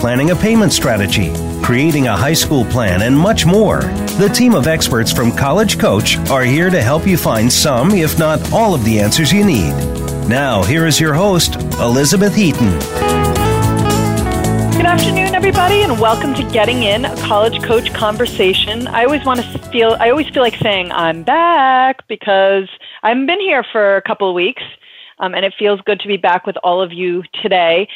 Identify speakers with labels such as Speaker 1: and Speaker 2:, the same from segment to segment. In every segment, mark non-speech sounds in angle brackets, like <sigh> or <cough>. Speaker 1: planning a payment strategy, creating a high school plan, and much more. The team of experts from College Coach are here to help you find some, if not all, of the answers you need. Now, here is your host, Elizabeth Heaton.
Speaker 2: Good afternoon, everybody, and welcome to Getting In a College Coach Conversation. I always want to feel I always feel like saying I'm back because I have been here for a couple of weeks, um, and it feels good to be back with all of you today.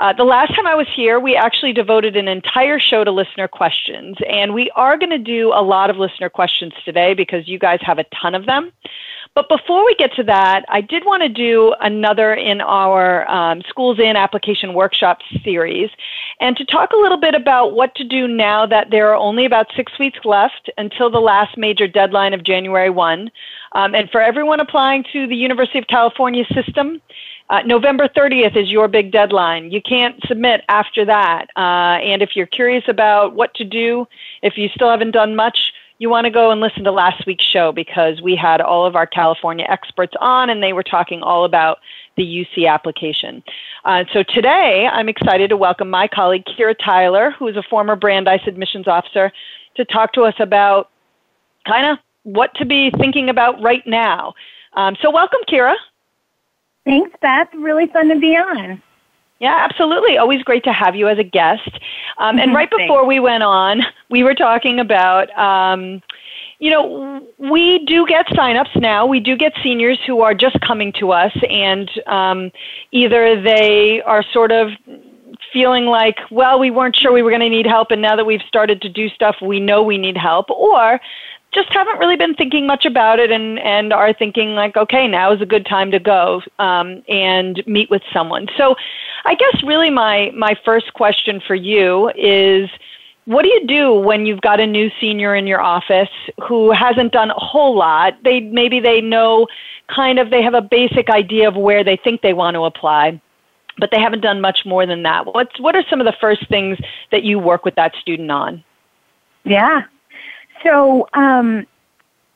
Speaker 2: Uh, the last time I was here, we actually devoted an entire show to listener questions, and we are going to do a lot of listener questions today because you guys have a ton of them. But before we get to that, I did want to do another in our um, Schools In Application Workshop series and to talk a little bit about what to do now that there are only about six weeks left until the last major deadline of January 1. Um, and for everyone applying to the University of California system, uh, November 30th is your big deadline. You can't submit after that. Uh, and if you're curious about what to do, if you still haven't done much, you want to go and listen to last week's show because we had all of our California experts on and they were talking all about the UC application. Uh, so today, I'm excited to welcome my colleague Kira Tyler, who is a former Brandeis admissions officer, to talk to us about kind of what to be thinking about right now. Um, so, welcome, Kira.
Speaker 3: Thanks, Beth. Really fun to be on.
Speaker 2: Yeah, absolutely. Always great to have you as a guest. Um, and mm-hmm, right before we went on, we were talking about, um, you know, we do get signups now. We do get seniors who are just coming to us, and um, either they are sort of feeling like, well, we weren't sure we were going to need help, and now that we've started to do stuff, we know we need help, or just haven't really been thinking much about it and, and are thinking like, okay, now is a good time to go um, and meet with someone. So I guess really my, my first question for you is what do you do when you've got a new senior in your office who hasn't done a whole lot? They maybe they know kind of they have a basic idea of where they think they want to apply, but they haven't done much more than that. What's what are some of the first things that you work with that student on?
Speaker 3: Yeah, so, um,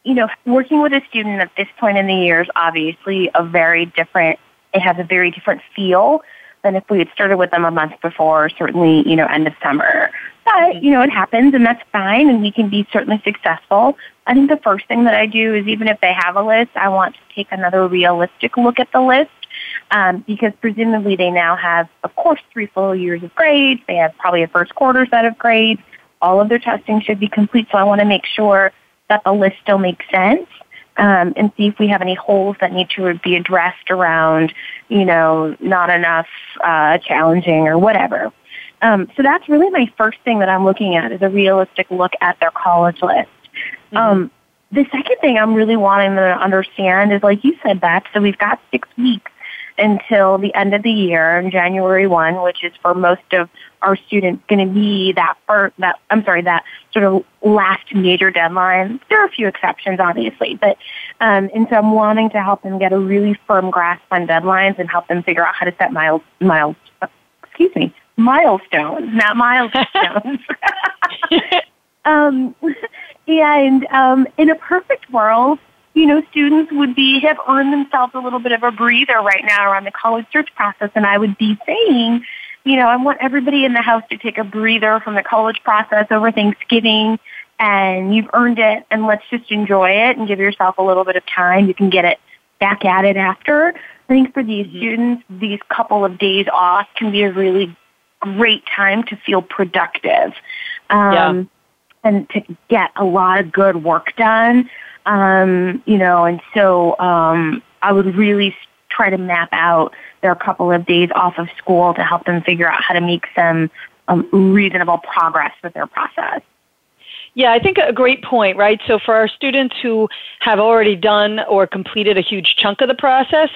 Speaker 3: you know, working with a student at this point in the year is obviously a very different, it has a very different feel than if we had started with them a month before, certainly, you know, end of summer. But, you know, it happens and that's fine and we can be certainly successful. I think the first thing that I do is even if they have a list, I want to take another realistic look at the list um, because presumably they now have, of course, three full years of grades. They have probably a first quarter set of grades all of their testing should be complete. So I want to make sure that the list still makes sense. Um, and see if we have any holes that need to be addressed around, you know, not enough uh, challenging or whatever. Um, so that's really my first thing that I'm looking at is a realistic look at their college list. Mm-hmm. Um, the second thing I'm really wanting them to understand is, like you said, that so we've got six weeks until the end of the year, January 1, which is for most of our students going to be that first, that, I'm sorry, that sort of last major deadline. There are a few exceptions, obviously, but, um, and so I'm wanting to help them get a really firm grasp on deadlines and help them figure out how to set miles, miles, excuse me, milestones, not milestones. <laughs> <laughs> um, <laughs> and um, in a perfect world, you know, students would be have earned themselves a little bit of a breather right now around the college search process, and I would be saying, you know, I want everybody in the house to take a breather from the college process over Thanksgiving, and you've earned it, and let's just enjoy it and give yourself a little bit of time. You can get it back at it after. I think for these mm-hmm. students, these couple of days off can be a really great time to feel productive. Um, yeah. And to get a lot of good work done um, you know, and so um, I would really try to map out their couple of days off of school to help them figure out how to make some um, reasonable progress with their process.
Speaker 2: Yeah, I think a great point, right? So for our students who have already done or completed a huge chunk of the process,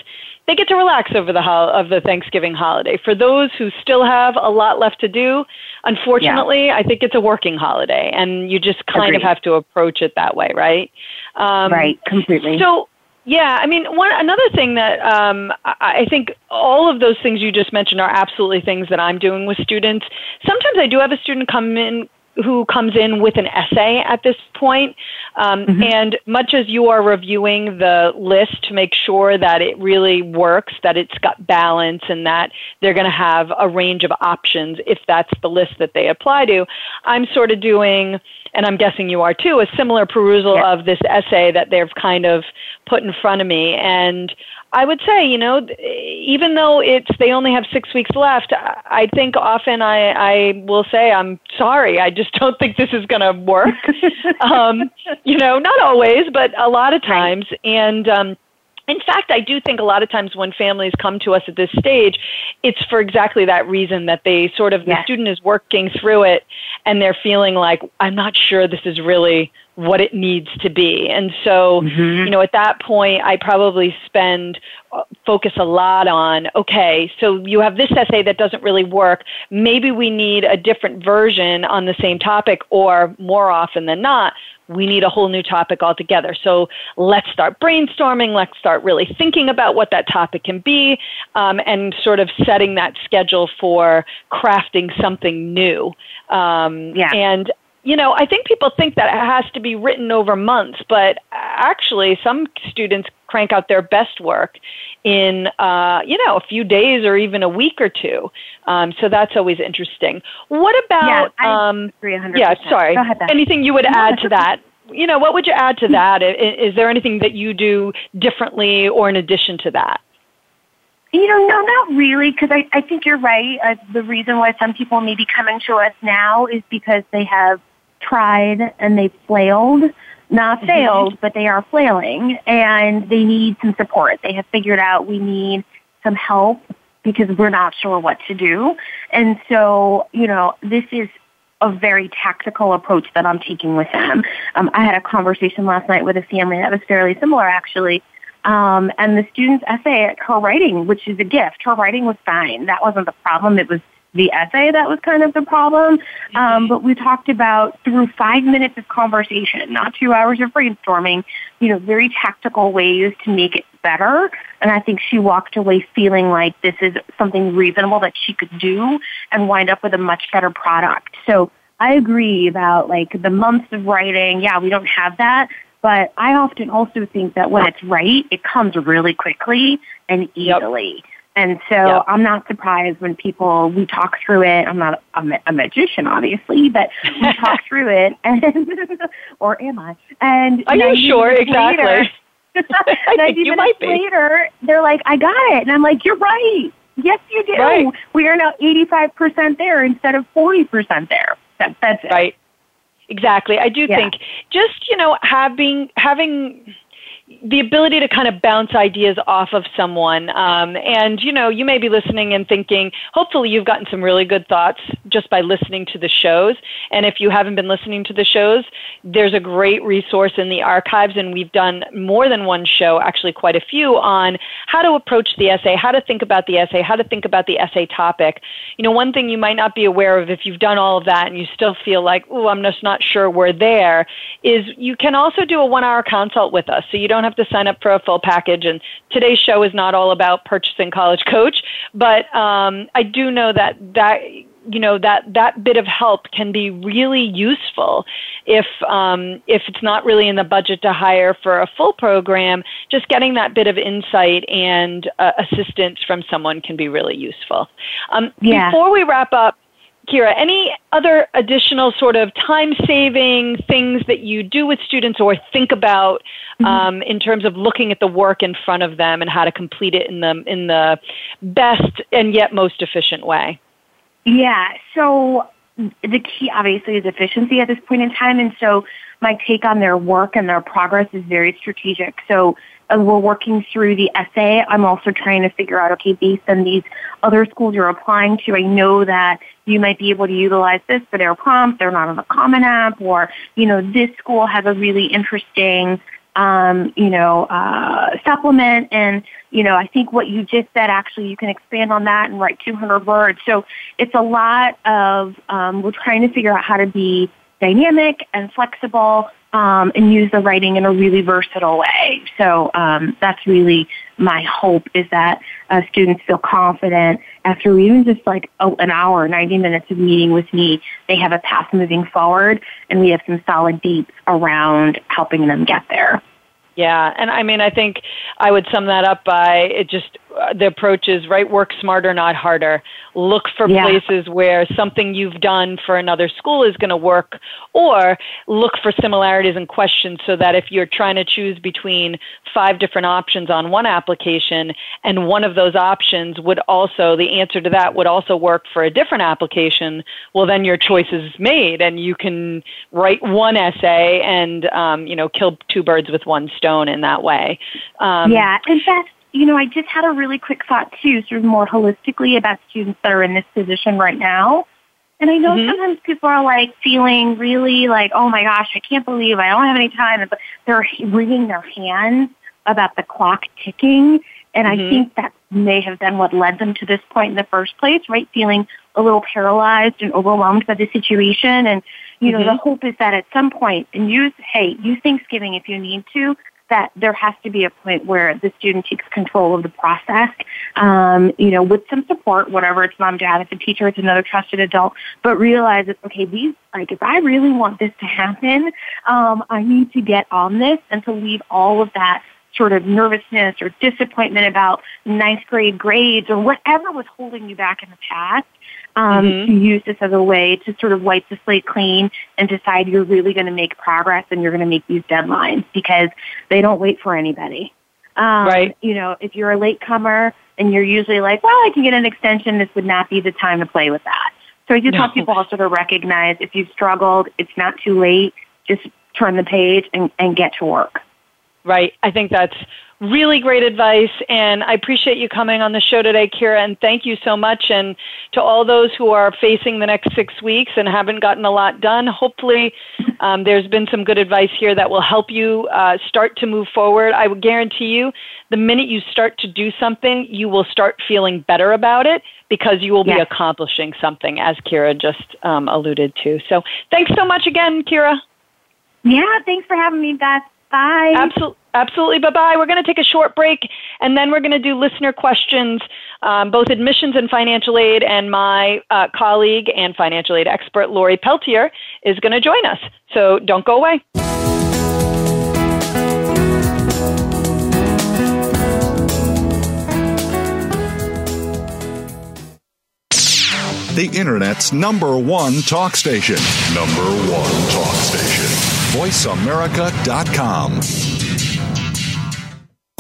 Speaker 2: they get to relax over the hol- of the Thanksgiving holiday. For those who still have a lot left to do, unfortunately, yeah. I think it's a working holiday, and you just kind Agreed. of have to approach it that way, right?
Speaker 3: Um, right, completely.
Speaker 2: So. Yeah, I mean, one another thing that um, I think all of those things you just mentioned are absolutely things that I'm doing with students. Sometimes I do have a student come in who comes in with an essay at this point. Um, mm-hmm. And much as you are reviewing the list to make sure that it really works, that it's got balance, and that they're going to have a range of options if that's the list that they apply to, I'm sort of doing, and I'm guessing you are too, a similar perusal yeah. of this essay that they've kind of put in front of me. And I would say, you know, even though it's they only have six weeks left, I think often I, I will say, I'm sorry, I just <laughs> don't think this is going to work. <laughs> um, you know, not always, but a lot of times. And, um, in fact, I do think a lot of times when families come to us at this stage, it's for exactly that reason that they sort of, yes. the student is working through it and they're feeling like, I'm not sure this is really what it needs to be. And so, mm-hmm. you know, at that point, I probably spend uh, focus a lot on okay, so you have this essay that doesn't really work. Maybe we need a different version on the same topic, or more often than not, we need a whole new topic altogether. So let's start brainstorming. Let's start really thinking about what that topic can be um, and sort of setting that schedule for crafting something new. Um, yeah. And you know, I think people think that it has to be written over months, but actually, some students crank out their best work in, uh, you know, a few days or even a week or two. Um, so that's always interesting. What about?
Speaker 3: Um, yeah,
Speaker 2: um, yeah sorry. Ahead, Anything you would add to that? You know, what would you add to mm-hmm. that? Is, there anything that you do differently or in addition to that?
Speaker 3: You know, no, not really, because I, I think you're right. Uh, the reason why some people may be coming to us now is because they have tried and they flailed, not mm-hmm. failed, mm-hmm. but they are flailing and they need some support. They have figured out we need some help because we're not sure what to do. And so, you know, this is a very tactical approach that I'm taking with them. Um, I had a conversation last night with a family that was fairly similar actually. Um, and the student's essay, her writing, which is a gift, her writing was fine. That wasn't the problem. It was the essay that was kind of the problem. Um, but we talked about through five minutes of conversation, not two hours of brainstorming, you know, very tactical ways to make it better. And I think she walked away feeling like this is something reasonable that she could do and wind up with a much better product. So I agree about like the months of writing. Yeah, we don't have that. But I often also think that when it's right, it comes really quickly and easily. Yep. And so yep. I'm not surprised when people, we talk through it. I'm not a, a magician, obviously, but we <laughs> talk through it. And, <laughs> or am I?
Speaker 2: And Are you sure? Exactly. Later, <laughs> I 90 you
Speaker 3: minutes later, they're like, I got it. And I'm like, you're right. Yes, you do. Right. We are now 85% there instead of 40% there. That, that's it.
Speaker 2: Right. Exactly. I do yeah. think just, you know, having, having, the ability to kind of bounce ideas off of someone. Um, and, you know, you may be listening and thinking, hopefully, you've gotten some really good thoughts just by listening to the shows. And if you haven't been listening to the shows, there's a great resource in the archives. And we've done more than one show, actually, quite a few, on how to approach the essay, how to think about the essay, how to think about the essay topic. You know, one thing you might not be aware of if you've done all of that and you still feel like, oh, I'm just not sure we're there, is you can also do a one hour consult with us. So you don't don't have to sign up for a full package. And today's show is not all about purchasing College Coach, but um, I do know that that you know that that bit of help can be really useful if um, if it's not really in the budget to hire for a full program just getting that bit of insight and uh, assistance from someone can be really useful um, yeah. before we wrap up Kira, any other additional sort of time saving things that you do with students or think about mm-hmm. Um, in terms of looking at the work in front of them and how to complete it in the, in the best and yet most efficient way?
Speaker 3: Yeah, so the key obviously is efficiency at this point in time. And so my take on their work and their progress is very strategic. So as we're working through the essay. I'm also trying to figure out, okay, based on these other schools you're applying to, I know that you might be able to utilize this for their prompts. They're not on the Common App, or you know, this school has a really interesting, um, you know, uh, supplement, and you know, I think what you just said actually you can expand on that and write 200 words. So it's a lot of um, we're trying to figure out how to be dynamic and flexible um, and use the writing in a really versatile way. So um, that's really my hope is that uh, students feel confident after even just like oh, an hour, 90 minutes of meeting with me, they have a path moving forward and we have some solid dates around helping them get there.
Speaker 2: Yeah, and I mean, I think I would sum that up by it just uh, the approach is right work smarter, not harder. Look for yeah. places where something you've done for another school is going to work, or look for similarities and questions so that if you're trying to choose between five different options on one application and one of those options would also, the answer to that would also work for a different application, well, then your choice is made and you can write one essay and, um, you know, kill two birds with one stone in that way.
Speaker 3: Um, yeah, in fact, you know, I just had a really quick thought too, sort of more holistically about students that are in this position right now. And I know mm-hmm. sometimes people are like feeling really like, oh my gosh, I can't believe I don't have any time. But they're wringing their hands about the clock ticking. And mm-hmm. I think that may have been what led them to this point in the first place, right? Feeling a little paralyzed and overwhelmed by the situation. And, you know, mm-hmm. the hope is that at some point, and use, hey, use Thanksgiving if you need to, that there has to be a point where the student takes control of the process, um, you know, with some support, whatever it's mom, dad, it's a teacher, it's another trusted adult, but realize that, okay, these, like, if I really want this to happen, um, I need to get on this and to leave all of that sort of nervousness or disappointment about ninth grade grades or whatever was holding you back in the past um, mm-hmm. to use this as a way to sort of wipe the slate clean and decide you're really going to make progress and you're going to make these deadlines because they don't wait for anybody.
Speaker 2: Um, right.
Speaker 3: You know, if you're a latecomer and you're usually like, well, I can get an extension, this would not be the time to play with that. So I just no. help people also sort of recognize if you've struggled, it's not too late. Just turn the page and, and get to work.
Speaker 2: Right. I think that's really great advice. And I appreciate you coming on the show today, Kira. And thank you so much. And to all those who are facing the next six weeks and haven't gotten a lot done, hopefully um, there's been some good advice here that will help you uh, start to move forward. I would guarantee you, the minute you start to do something, you will start feeling better about it because you will yes. be accomplishing something, as Kira just um, alluded to. So thanks so much again, Kira.
Speaker 3: Yeah, thanks for having me, Beth. Bye.
Speaker 2: Absolutely. Absolutely. Bye bye. We're going to take a short break and then we're going to do listener questions, um, both admissions and financial aid. And my uh, colleague and financial aid expert, Lori Peltier, is going to join us. So don't go away.
Speaker 1: The Internet's number one talk station. Number one talk station. VoiceAmerica.com.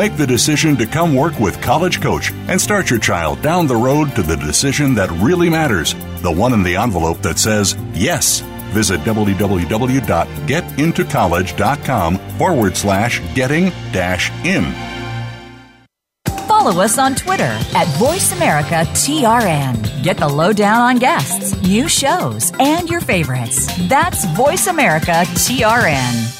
Speaker 1: Make the decision to come work with College Coach and start your child down the road to the decision that really matters the one in the envelope that says yes. Visit www.getintocollege.com forward slash getting dash in
Speaker 4: follow us on Twitter at VoiceAmericaTRN. Get the lowdown on guests, new shows, and your favorites. That's VoiceAmericaTRN.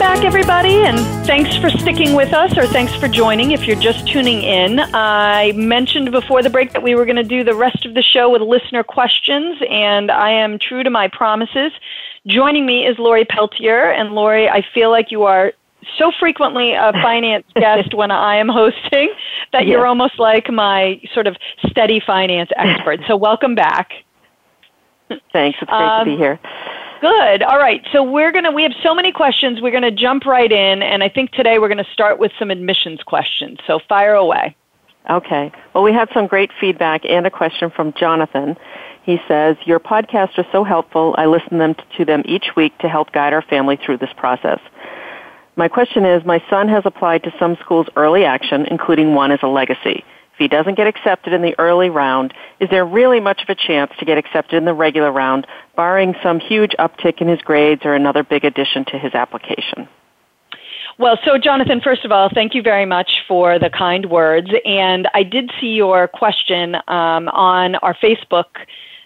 Speaker 2: back, everybody, and thanks for sticking with us, or thanks for joining if you're just tuning in. I mentioned before the break that we were going to do the rest of the show with listener questions, and I am true to my promises. Joining me is Lori Peltier, and Lori, I feel like you are so frequently a <laughs> finance guest when I am hosting that yes. you're almost like my sort of steady finance expert. So, welcome back.
Speaker 5: Thanks. It's great um, to be um, here.
Speaker 2: Good. All right. So we're going to, we have so many questions. We're going to jump right in. And I think today we're going to start with some admissions questions. So fire away.
Speaker 5: Okay. Well, we had some great feedback and a question from Jonathan. He says, Your podcasts are so helpful. I listen them to them each week to help guide our family through this process. My question is, my son has applied to some schools early action, including one as a legacy he doesn't get accepted in the early round, is there really much of a chance to get accepted in the regular round, barring some huge uptick in his grades or another big addition to his application?
Speaker 2: Well, so Jonathan, first of all, thank you very much for the kind words. And I did see your question um, on our Facebook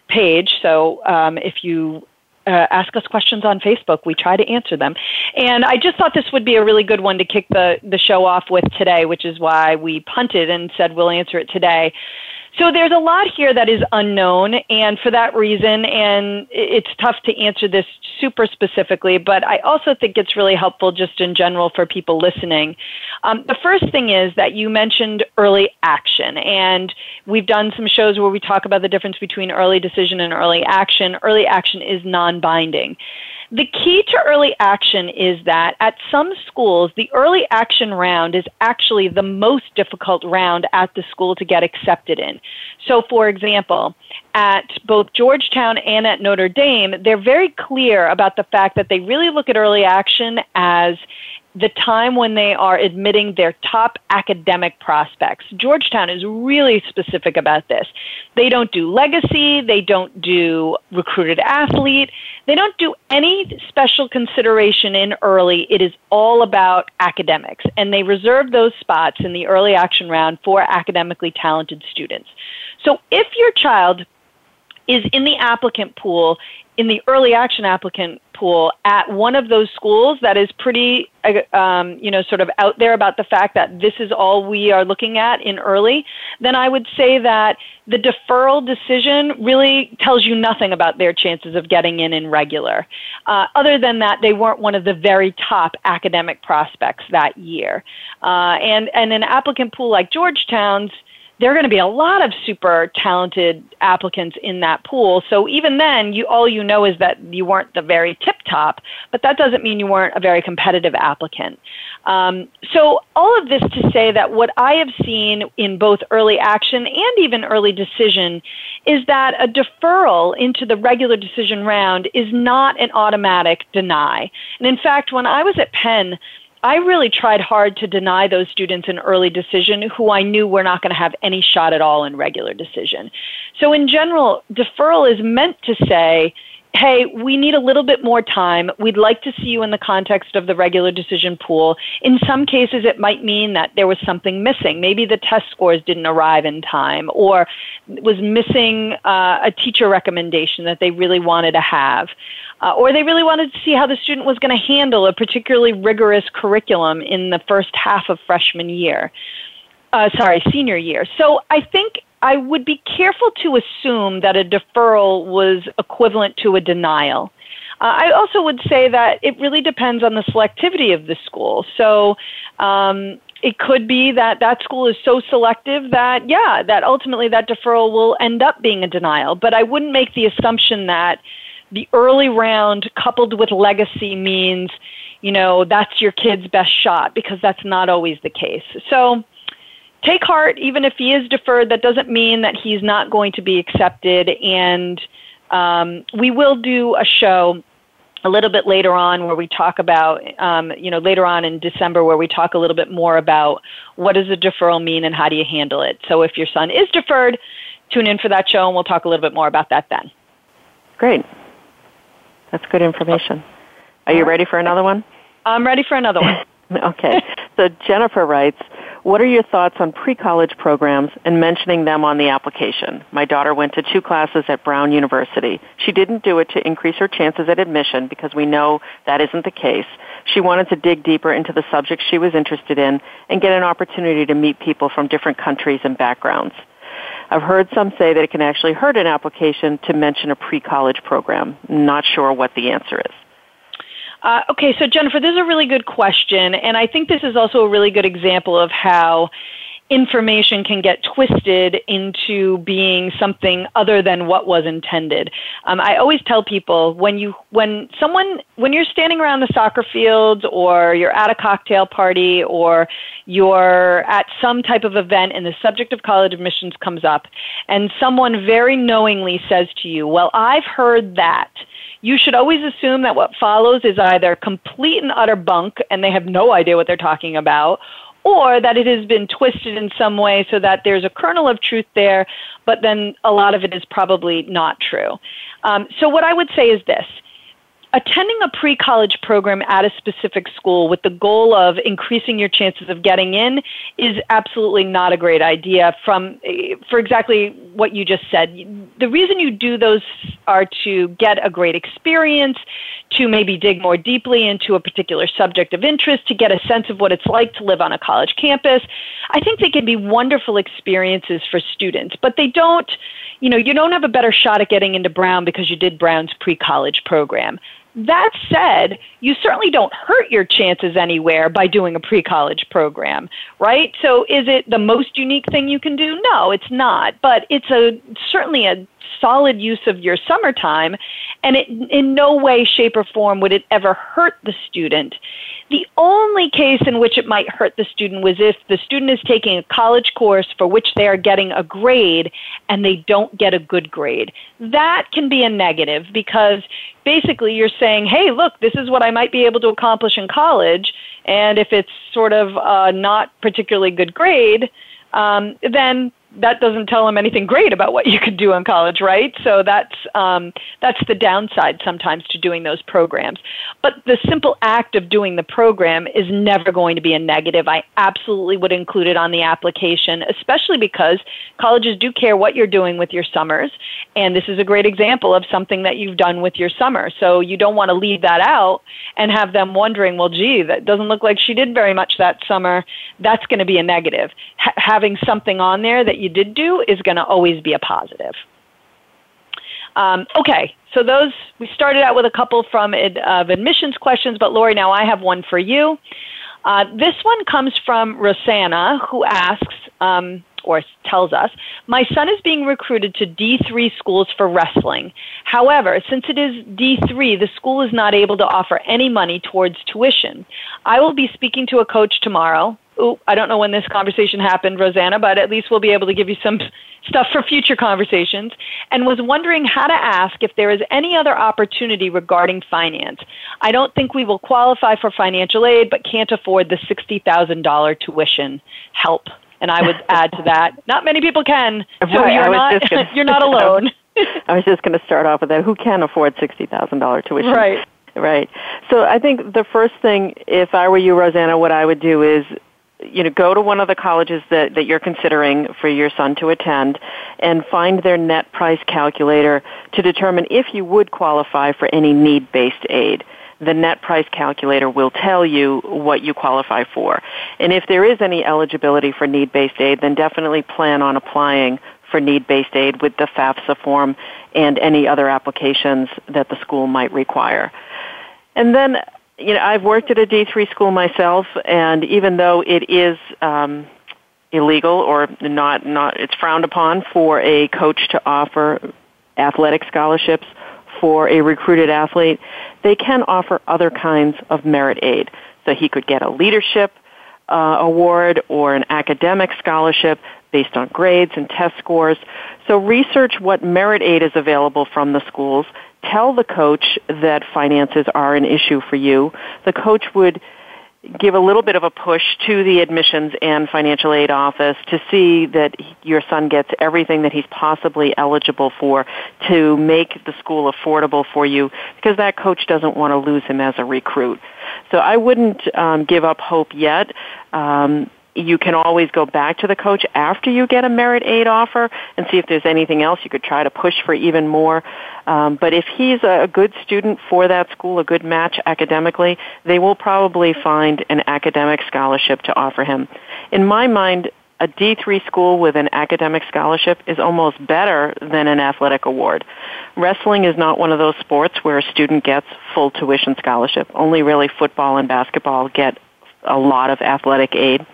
Speaker 2: page. So um, if you uh, ask us questions on Facebook. We try to answer them. And I just thought this would be a really good one to kick the, the show off with today, which is why we punted and said we'll answer it today. So there's a lot here that is unknown, and for that reason, and it's tough to answer this super specifically, but I also think it's really helpful just in general for people listening. Um, the first thing is that you mentioned early action, and we've done some shows where we talk about the difference between early decision and early action. Early action is non binding the key to early action is that at some schools, the early action round is actually the most difficult round at the school to get accepted in. So, for example, at both Georgetown and at Notre Dame, they're very clear about the fact that they really look at early action as the time when they are admitting their top academic prospects. Georgetown is really specific about this. They don't do legacy, they don't do recruited athlete, they don't do any special consideration in early. It is all about academics, and they reserve those spots in the early action round for academically talented students. So if your child is in the applicant pool, in the early action applicant pool at one of those schools that is pretty, uh, um, you know, sort of out there about the fact that this is all we are looking at in early, then I would say that the deferral decision really tells you nothing about their chances of getting in in regular. Uh, other than that, they weren't one of the very top academic prospects that year. Uh, and, and an applicant pool like Georgetown's, there are going to be a lot of super talented applicants in that pool. So even then, you all you know is that you weren't the very tip top, but that doesn't mean you weren't a very competitive applicant. Um, so all of this to say that what I have seen in both early action and even early decision is that a deferral into the regular decision round is not an automatic deny. And in fact, when I was at Penn, I really tried hard to deny those students an early decision who I knew were not going to have any shot at all in regular decision. So, in general, deferral is meant to say, hey, we need a little bit more time. We'd like to see you in the context of the regular decision pool. In some cases, it might mean that there was something missing. Maybe the test scores didn't arrive in time or was missing uh, a teacher recommendation that they really wanted to have uh, or they really wanted to see how the student was going to handle a particularly rigorous curriculum in the first half of freshman year. Uh, sorry, senior year. So I think I would be careful to assume that a deferral was equivalent to a denial. Uh, I also would say that it really depends on the selectivity of the school. So um, it could be that that school is so selective that, yeah, that ultimately that deferral will end up being a denial. But I wouldn't make the assumption that the early round coupled with legacy means, you know, that's your kid's best shot because that's not always the case. So take heart, even if he is deferred, that doesn't mean that he's not going to be accepted. And um, we will do a show a little bit later on where we talk about, um, you know, later on in December where we talk a little bit more about what does a deferral mean and how do you handle it. So if your son is deferred, tune in for that show and we'll talk a little bit more about that then.
Speaker 5: Great. That's good information. Are you ready for another one?
Speaker 2: I'm ready for another one.
Speaker 5: <laughs> okay. So Jennifer writes, what are your thoughts on pre-college programs and mentioning them on the application? My daughter went to two classes at Brown University. She didn't do it to increase her chances at admission because we know that isn't the case. She wanted to dig deeper into the subjects she was interested in and get an opportunity to meet people from different countries and backgrounds. I've heard some say that it can actually hurt an application to mention a pre-college program. Not sure what the answer is.
Speaker 2: Uh, okay, so Jennifer, this is a really good question, and I think this is also a really good example of how information can get twisted into being something other than what was intended. Um, I always tell people when you when someone when you're standing around the soccer field or you're at a cocktail party or you're at some type of event and the subject of college admissions comes up and someone very knowingly says to you, "Well, I've heard that." you should always assume that what follows is either complete and utter bunk and they have no idea what they're talking about, or that it has been twisted in some way so that there's a kernel of truth there, but then a lot of it is probably not true. Um, so, what I would say is this attending a pre college program at a specific school with the goal of increasing your chances of getting in is absolutely not a great idea from for exactly what you just said the reason you do those are to get a great experience to maybe dig more deeply into a particular subject of interest, to get a sense of what it's like to live on a college campus. I think they can be wonderful experiences for students, but they don't, you know, you don't have a better shot at getting into Brown because you did Brown's pre college program. That said, you certainly don't hurt your chances anywhere by doing a pre college program, right? So is it the most unique thing you can do? No, it's not. But it's a certainly a solid use of your summertime, and it, in no way, shape, or form would it ever hurt the student. The only case in which it might hurt the student was if the student is taking a college course for which they are getting a grade and they don't get a good grade. That can be a negative because basically you're saying, hey, look, this is what I might be able to accomplish in college. And if it's sort of uh, not particularly good grade, um, then that doesn't tell them anything great about what you could do in college, right? So that's um, that's the downside sometimes to doing those programs. But the simple act of doing the program is never going to be a negative. I absolutely would include it on the application, especially because colleges do care what you're doing with your summers, and this is a great example of something that you've done with your summer. So you don't want to leave that out and have them wondering, well, gee, that doesn't look like she did very much that summer. That's going to be a negative. H- having something on there that you did do is going to always be a positive. Um, okay, so those we started out with a couple from ad, of admissions questions, but Lori, now I have one for you. Uh, this one comes from Rosanna, who asks um, or tells us, "My son is being recruited to D3 schools for wrestling. However, since it is D3, the school is not able to offer any money towards tuition. I will be speaking to a coach tomorrow Ooh, I don't know when this conversation happened, Rosanna, but at least we'll be able to give you some stuff for future conversations. And was wondering how to ask if there is any other opportunity regarding finance. I don't think we will qualify for financial aid, but can't afford the $60,000 tuition help. And I would add to that, not many people can. So right, you're, not, gonna, <laughs> you're not <laughs> alone.
Speaker 5: I was just going to start off with that. Who can afford $60,000 tuition?
Speaker 2: Right.
Speaker 5: Right. So I think the first thing, if I were you, Rosanna, what I would do is you know, go to one of the colleges that, that you're considering for your son to attend and find their net price calculator to determine if you would qualify for any need-based aid. The net price calculator will tell you what you qualify for. And if there is any eligibility for need-based aid, then definitely plan on applying for need-based aid with the FAFSA form and any other applications that the school might require. And then you know, I've worked at a D3 school myself, and even though it is um, illegal or not, not, it's frowned upon for a coach to offer athletic scholarships for a recruited athlete, they can offer other kinds of merit aid. So he could get a leadership uh, award or an academic scholarship based on grades and test scores. So research what merit aid is available from the schools tell the coach that finances are an issue for you, the coach would give a little bit of a push to the admissions and financial aid office to see that your son gets everything that he's possibly eligible for to make the school affordable for you because that coach doesn't want to lose him as a recruit. So I wouldn't um, give up hope yet. Um, you can always go back to the coach after you get a merit aid offer and see if there's anything else you could try to push for even more. Um, but if he's a good student for that school, a good match academically, they will probably find an academic scholarship to offer him. In my mind, a D3 school with an academic scholarship is almost better than an athletic award. Wrestling is not one of those sports where a student gets full tuition scholarship. Only really football and basketball get a lot of athletic aid.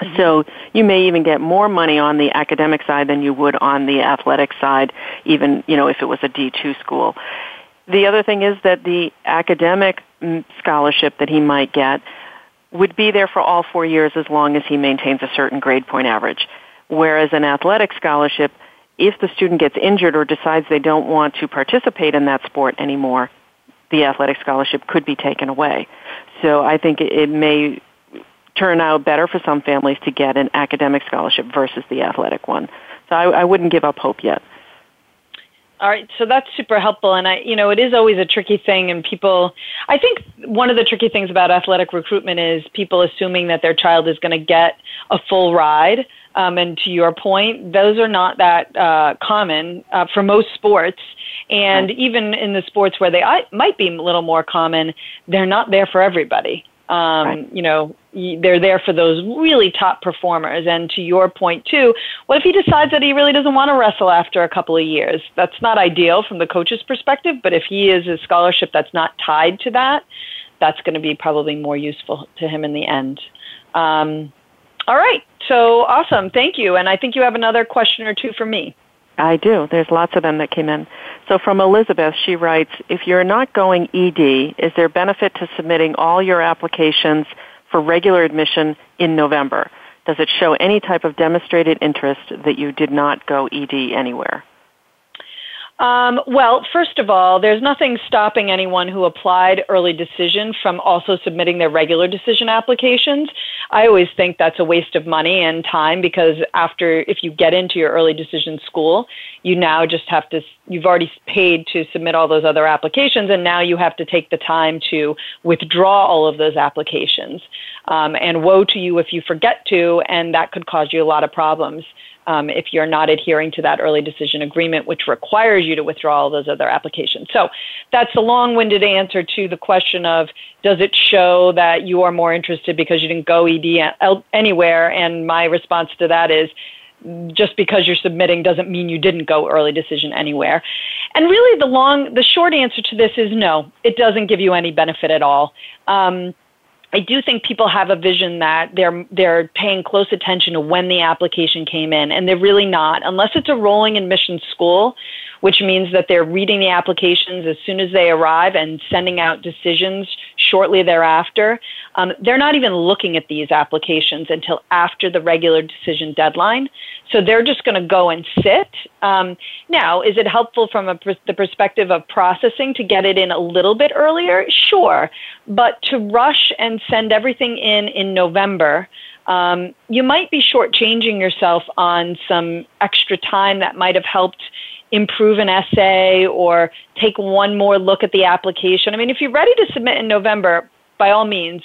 Speaker 5: Mm-hmm. So you may even get more money on the academic side than you would on the athletic side, even, you know, if it was a D2 school. The other thing is that the academic mm, scholarship that he might get would be there for all four years as long as he maintains a certain grade point average. Whereas an athletic scholarship, if the student gets injured or decides they don't want to participate in that sport anymore, the athletic scholarship could be taken away. So I think it may turn out better for some families to get an academic scholarship versus the athletic one. So I, I wouldn't give up hope yet.
Speaker 2: All right, so that's super helpful, and I, you know, it is always a tricky thing, and people, I think one of the tricky things about athletic recruitment is people assuming that their child is going to get a full ride. Um, and to your point, those are not that uh, common uh, for most sports, and even in the sports where they might be a little more common, they're not there for everybody. Um, right. You know, they're there for those really top performers. And to your point, too, what if he decides that he really doesn't want to wrestle after a couple of years? That's not ideal from the coach's perspective, but if he is a scholarship that's not tied to that, that's going to be probably more useful to him in the end. Um, all right. So awesome. Thank you. And I think you have another question or two for me.
Speaker 5: I do. There's lots of them that came in. So from Elizabeth, she writes, if you're not going ED, is there benefit to submitting all your applications for regular admission in November? Does it show any type of demonstrated interest that you did not go ED anywhere?
Speaker 2: Um, well, first of all, there's nothing stopping anyone who applied early decision from also submitting their regular decision applications. I always think that's a waste of money and time because after, if you get into your early decision school, you now just have to, you've already paid to submit all those other applications and now you have to take the time to withdraw all of those applications. Um, and woe to you if you forget to, and that could cause you a lot of problems um, if you're not adhering to that early decision agreement, which requires you to withdraw all those other applications. So that's a long winded answer to the question of does it show that you are more interested because you didn't go ED anywhere? And my response to that is just because you're submitting doesn't mean you didn't go early decision anywhere. And really, the long, the short answer to this is no, it doesn't give you any benefit at all. Um, I do think people have a vision that they're they're paying close attention to when the application came in, and they're really not, unless it's a rolling admission school, which means that they're reading the applications as soon as they arrive and sending out decisions shortly thereafter. Um, they're not even looking at these applications until after the regular decision deadline. So they're just going to go and sit. Um, now, is it helpful from a, the perspective of processing to get it in a little bit earlier? Sure. But to rush and send everything in in November, um, you might be shortchanging yourself on some extra time that might have helped improve an essay or take one more look at the application. I mean, if you're ready to submit in November, by all means,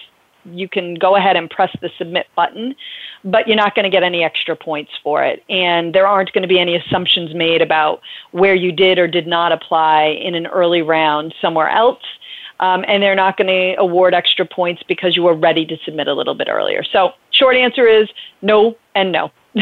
Speaker 2: you can go ahead and press the submit button, but you're not going to get any extra points for it. And there aren't going to be any assumptions made about where you did or did not apply in an early round somewhere else. Um, and they're not going to award extra points because you were ready to submit a little bit earlier. So, short answer is no and no. <laughs>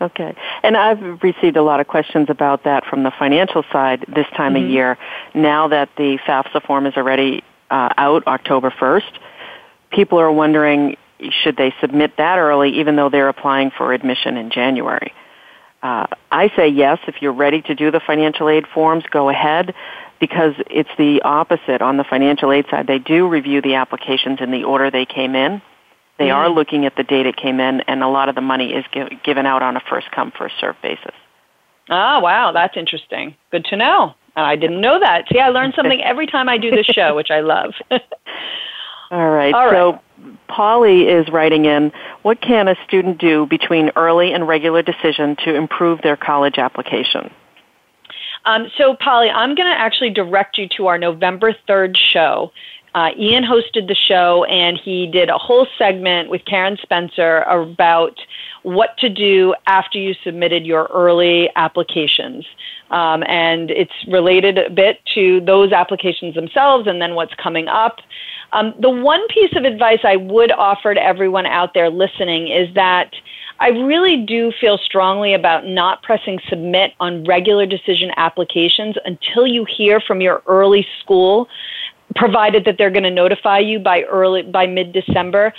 Speaker 5: okay. And I've received a lot of questions about that from the financial side this time mm-hmm. of year. Now that the FAFSA form is already uh, out October 1st. People are wondering should they submit that early, even though they're applying for admission in January. Uh, I say yes. If you're ready to do the financial aid forms, go ahead because it's the opposite on the financial aid side. They do review the applications in the order they came in. They mm-hmm. are looking at the date it came in, and a lot of the money is give, given out on a first come, first serve basis.
Speaker 2: Ah, wow, that's interesting. Good to know. And uh, I didn't know that. See, I learn something every time I do this show, which I love. <laughs> All
Speaker 5: right. All right. So Polly is writing in, what can a student do between early and regular decision to improve their college application?
Speaker 2: Um, so, Polly, I'm going to actually direct you to our November 3rd show. Uh, Ian hosted the show and he did a whole segment with Karen Spencer about what to do after you submitted your early applications. Um, and it's related a bit to those applications themselves and then what's coming up. Um, the one piece of advice I would offer to everyone out there listening is that I really do feel strongly about not pressing submit on regular decision applications until you hear from your early school provided that they're going to notify you by early by mid December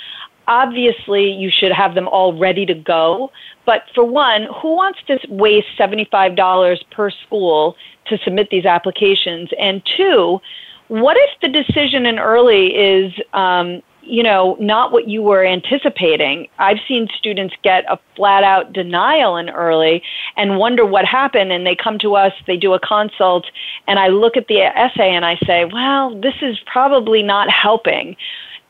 Speaker 2: obviously you should have them all ready to go. But for one, who wants to waste $75 per school to submit these applications? And two, what if the decision in early is, um, you know, not what you were anticipating? I've seen students get a flat out denial in early and wonder what happened. And they come to us, they do a consult, and I look at the essay and I say, well, this is probably not helping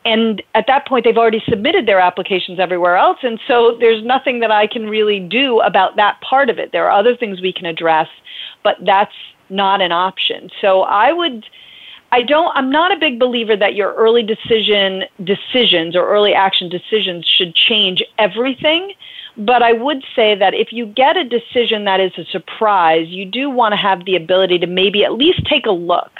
Speaker 2: and at that point they've already submitted their applications everywhere else and so there's nothing that i can really do about that part of it there are other things we can address but that's not an option so i would i don't i'm not a big believer that your early decision decisions or early action decisions should change everything but I would say that if you get a decision that is a surprise, you do want to have the ability to maybe at least take a look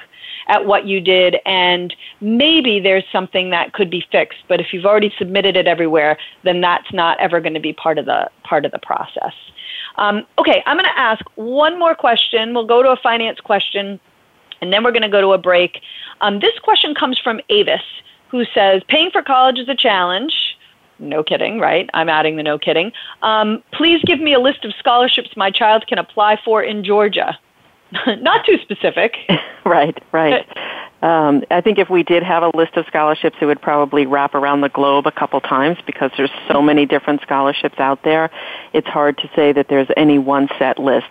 Speaker 2: at what you did, and maybe there's something that could be fixed. But if you've already submitted it everywhere, then that's not ever going to be part of the part of the process. Um, okay, I'm going to ask one more question. We'll go to a finance question, and then we're going to go to a break. Um, this question comes from Avis, who says, "Paying for college is a challenge." no kidding, right? I'm adding the no kidding. Um, please give me a list of scholarships my child can apply for in Georgia. <laughs> Not too specific.
Speaker 5: <laughs> right, right. Um, I think if we did have a list of scholarships, it would probably wrap around the globe a couple times because there's so many different scholarships out there. It's hard to say that there's any one set list.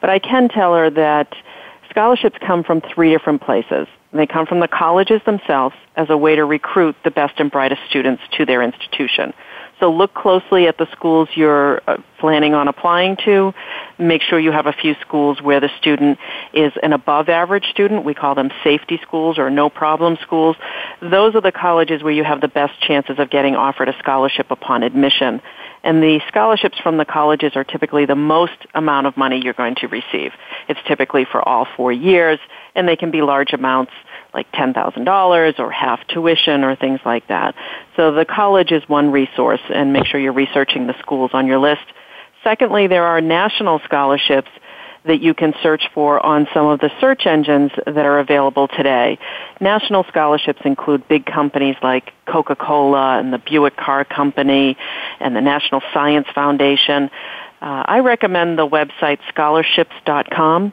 Speaker 5: But I can tell her that scholarships come from three different places. They come from the colleges themselves as a way to recruit the best and brightest students to their institution. So look closely at the schools you're uh, planning on applying to. Make sure you have a few schools where the student is an above average student. We call them safety schools or no problem schools. Those are the colleges where you have the best chances of getting offered a scholarship upon admission and the scholarships from the colleges are typically the most amount of money you're going to receive. It's typically for all four years, and they can be large amounts like $10,000 or half tuition or things like that. So the college is one resource, and make sure you're researching the schools on your list. Secondly, there are national scholarships that you can search for on some of the search engines that are available today. National scholarships include big companies like Coca-Cola and the Buick Car Company and the National Science Foundation. Uh, I recommend the website scholarships.com.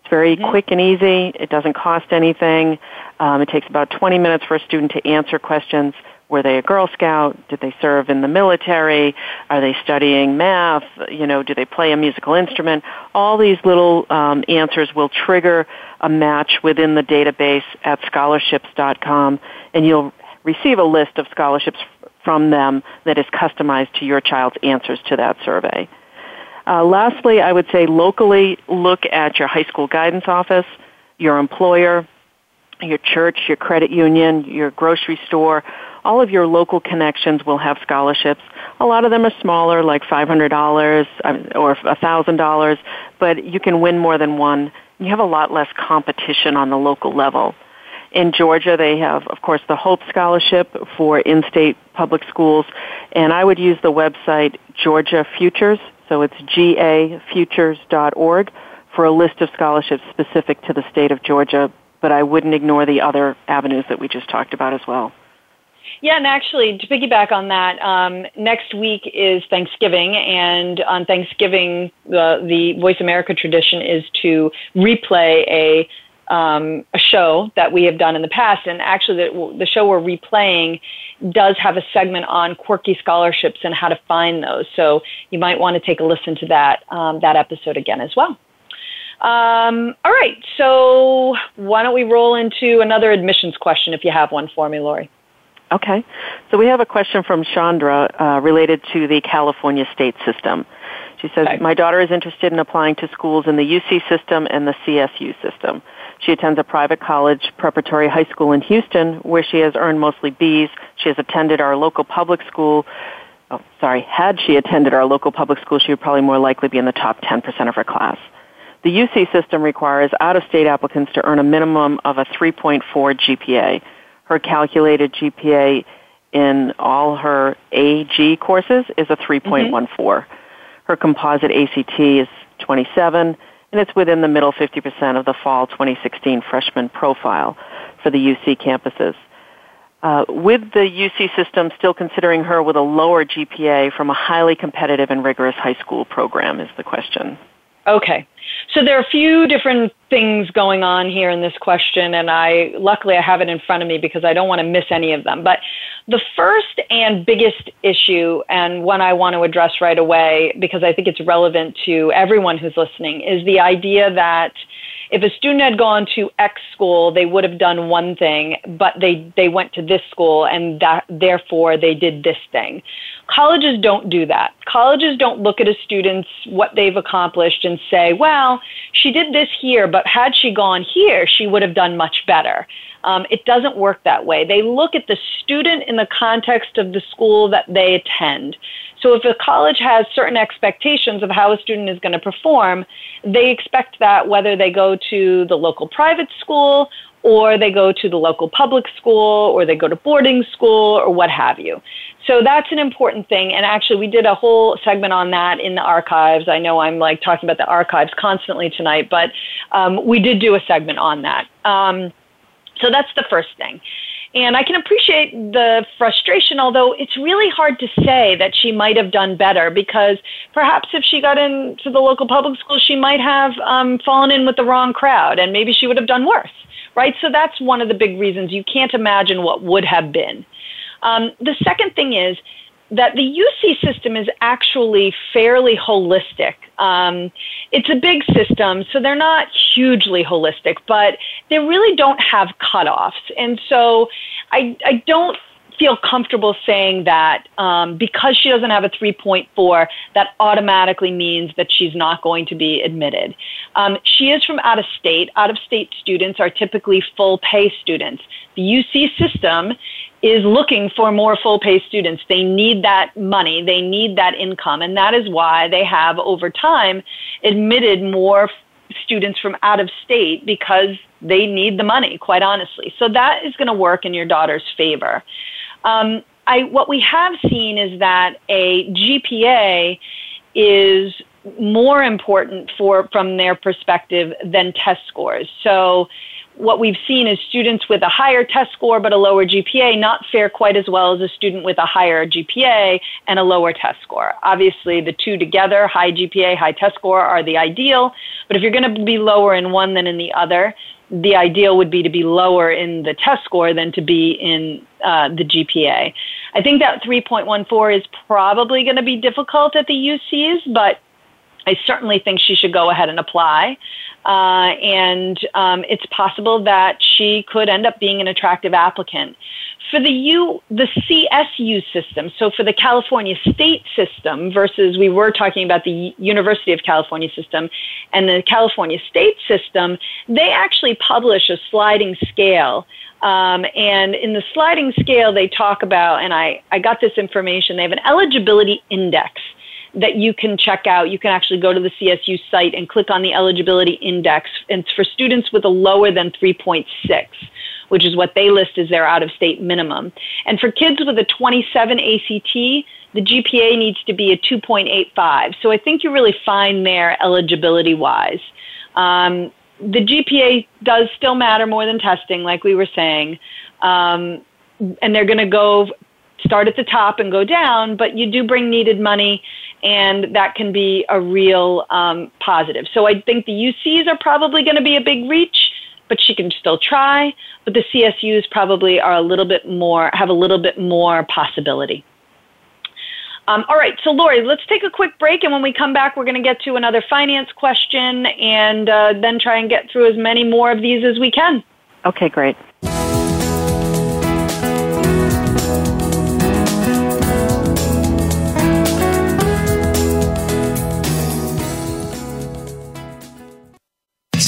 Speaker 5: It's very mm-hmm. quick and easy. It doesn't cost anything. Um, it takes about 20 minutes for a student to answer questions were they a Girl Scout? Did they serve in the military? Are they studying math? You know, do they play a musical instrument? All these little um, answers will trigger a match within the database at scholarships.com, and you'll receive a list of scholarships from them that is customized to your child's answers to that survey. Uh, lastly, I would say locally look at your high school guidance office, your employer, your church, your credit union, your grocery store all of your local connections will have scholarships. A lot of them are smaller, like $500 um, or $1,000, but you can win more than one. You have a lot less competition on the local level. In Georgia, they have, of course, the Hope Scholarship for in-state public schools, and I would use the website Georgia Futures, so it's gafutures.org for a list of scholarships specific to the state of Georgia, but I wouldn't ignore the other avenues that we just talked about as well.
Speaker 2: Yeah, and actually, to piggyback on that, um, next week is Thanksgiving, and on Thanksgiving, the the Voice America tradition is to replay a um, a show that we have done in the past, and actually, the, the show we're replaying does have a segment on quirky scholarships and how to find those. So you might want to take a listen to that um, that episode again as well. Um, all right, so why don't we roll into another admissions question if you have one for me, Lori?
Speaker 5: Okay. So we have a question from Chandra uh, related to the California state system. She says, Hi. My daughter is interested in applying to schools in the UC system and the CSU system. She attends a private college preparatory high school in Houston where she has earned mostly B's. She has attended our local public school. Oh, sorry. Had she attended our local public school, she would probably more likely be in the top 10% of her class. The UC system requires out of state applicants to earn a minimum of a 3.4 GPA her calculated GPA in all her AG courses is a 3.14. Mm-hmm. Her composite ACT is 27, and it's within the middle 50% of the fall 2016 freshman profile for the UC campuses. Uh, with the UC system still considering her with a lower GPA from a highly competitive and rigorous high school program is the question.
Speaker 2: Okay. So there are a few different things going on here in this question, and I luckily I have it in front of me because I don't want to miss any of them. But the first and biggest issue, and one I want to address right away because I think it's relevant to everyone who's listening, is the idea that if a student had gone to X school, they would have done one thing, but they, they went to this school and that, therefore they did this thing. Colleges don't do that. Colleges don't look at a student's what they've accomplished and say, well, she did this here, but had she gone here, she would have done much better. Um, it doesn't work that way. They look at the student in the context of the school that they attend. So if a college has certain expectations of how a student is going to perform, they expect that whether they go to the local private school or they go to the local public school or they go to boarding school or what have you. So that's an important thing. And actually, we did a whole segment on that in the archives. I know I'm like talking about the archives constantly tonight, but um, we did do a segment on that. Um, so that's the first thing. And I can appreciate the frustration, although it's really hard to say that she might have done better because perhaps if she got into the local public school, she might have um, fallen in with the wrong crowd and maybe she would have done worse right? So that's one of the big reasons you can't imagine what would have been. Um, the second thing is that the UC system is actually fairly holistic. Um, it's a big system, so they're not hugely holistic, but they really don't have cutoffs. And so I, I don't feel comfortable saying that um, because she doesn't have a 3.4, that automatically means that she's not going to be admitted. Um, she is from out of state. Out of state students are typically full pay students. The UC system is looking for more full pay students. They need that money, they need that income, and that is why they have over time admitted more students from out of state because they need the money, quite honestly. So that is going to work in your daughter's favor. Um, I, what we have seen is that a GPA is more important for from their perspective than test scores. So what we've seen is students with a higher test score but a lower GPA not fare quite as well as a student with a higher GPA and a lower test score. Obviously, the two together, high GPA, high test score, are the ideal, but if you're going to be lower in one than in the other, the ideal would be to be lower in the test score than to be in uh, the GPA. I think that 3.14 is probably going to be difficult at the UCs, but I certainly think she should go ahead and apply. Uh, and um, it's possible that she could end up being an attractive applicant. For the U, the CSU system, so for the California state system versus we were talking about the University of California system and the California state system, they actually publish a sliding scale. Um, and in the sliding scale, they talk about, and I, I got this information, they have an eligibility index that you can check out. You can actually go to the CSU site and click on the eligibility index. And it's for students with a lower than 3.6, which is what they list as their out of state minimum. And for kids with a 27 ACT, the GPA needs to be a 2.85. So I think you're really fine there eligibility wise. Um, the GPA does still matter more than testing, like we were saying. Um, and they're going to go start at the top and go down, but you do bring needed money, and that can be a real um, positive. So I think the UCs are probably going to be a big reach, but she can still try. But the CSUs probably are a little bit more, have a little bit more possibility. Um, all right, so Lori, let's take a quick break, and when we come back, we're going to get to another finance question and uh, then try and get through as many more of these as we can.
Speaker 5: Okay, great.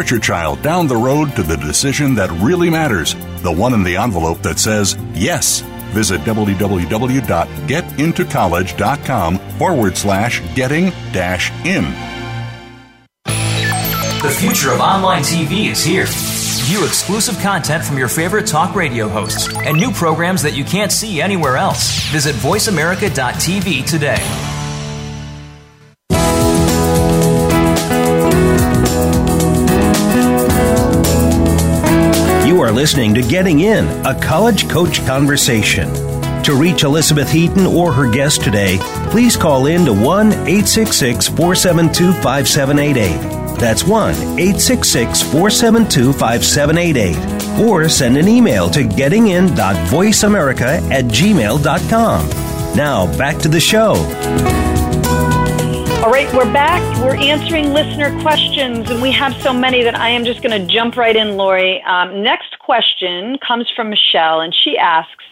Speaker 6: start your child down the road to the decision that really matters the one in the envelope that says yes. Visit www.getintocollege.com forward slash getting dash in. The future of online TV is here. View exclusive content from your favorite talk radio hosts and new programs that you can't see anywhere else. Visit VoiceAmerica.tv today. are listening to Getting In, a college coach conversation. To reach Elizabeth Heaton or her guest today, please call in to 1 866 472 5788. That's 1 866 472 5788. Or send an email to gettingin.voiceamerica at gmail.com. Now, back to the show.
Speaker 2: All right, we're back. We're answering listener questions, and we have so many that I am just going to jump right in, Lori. Um, next question comes from Michelle, and she asks,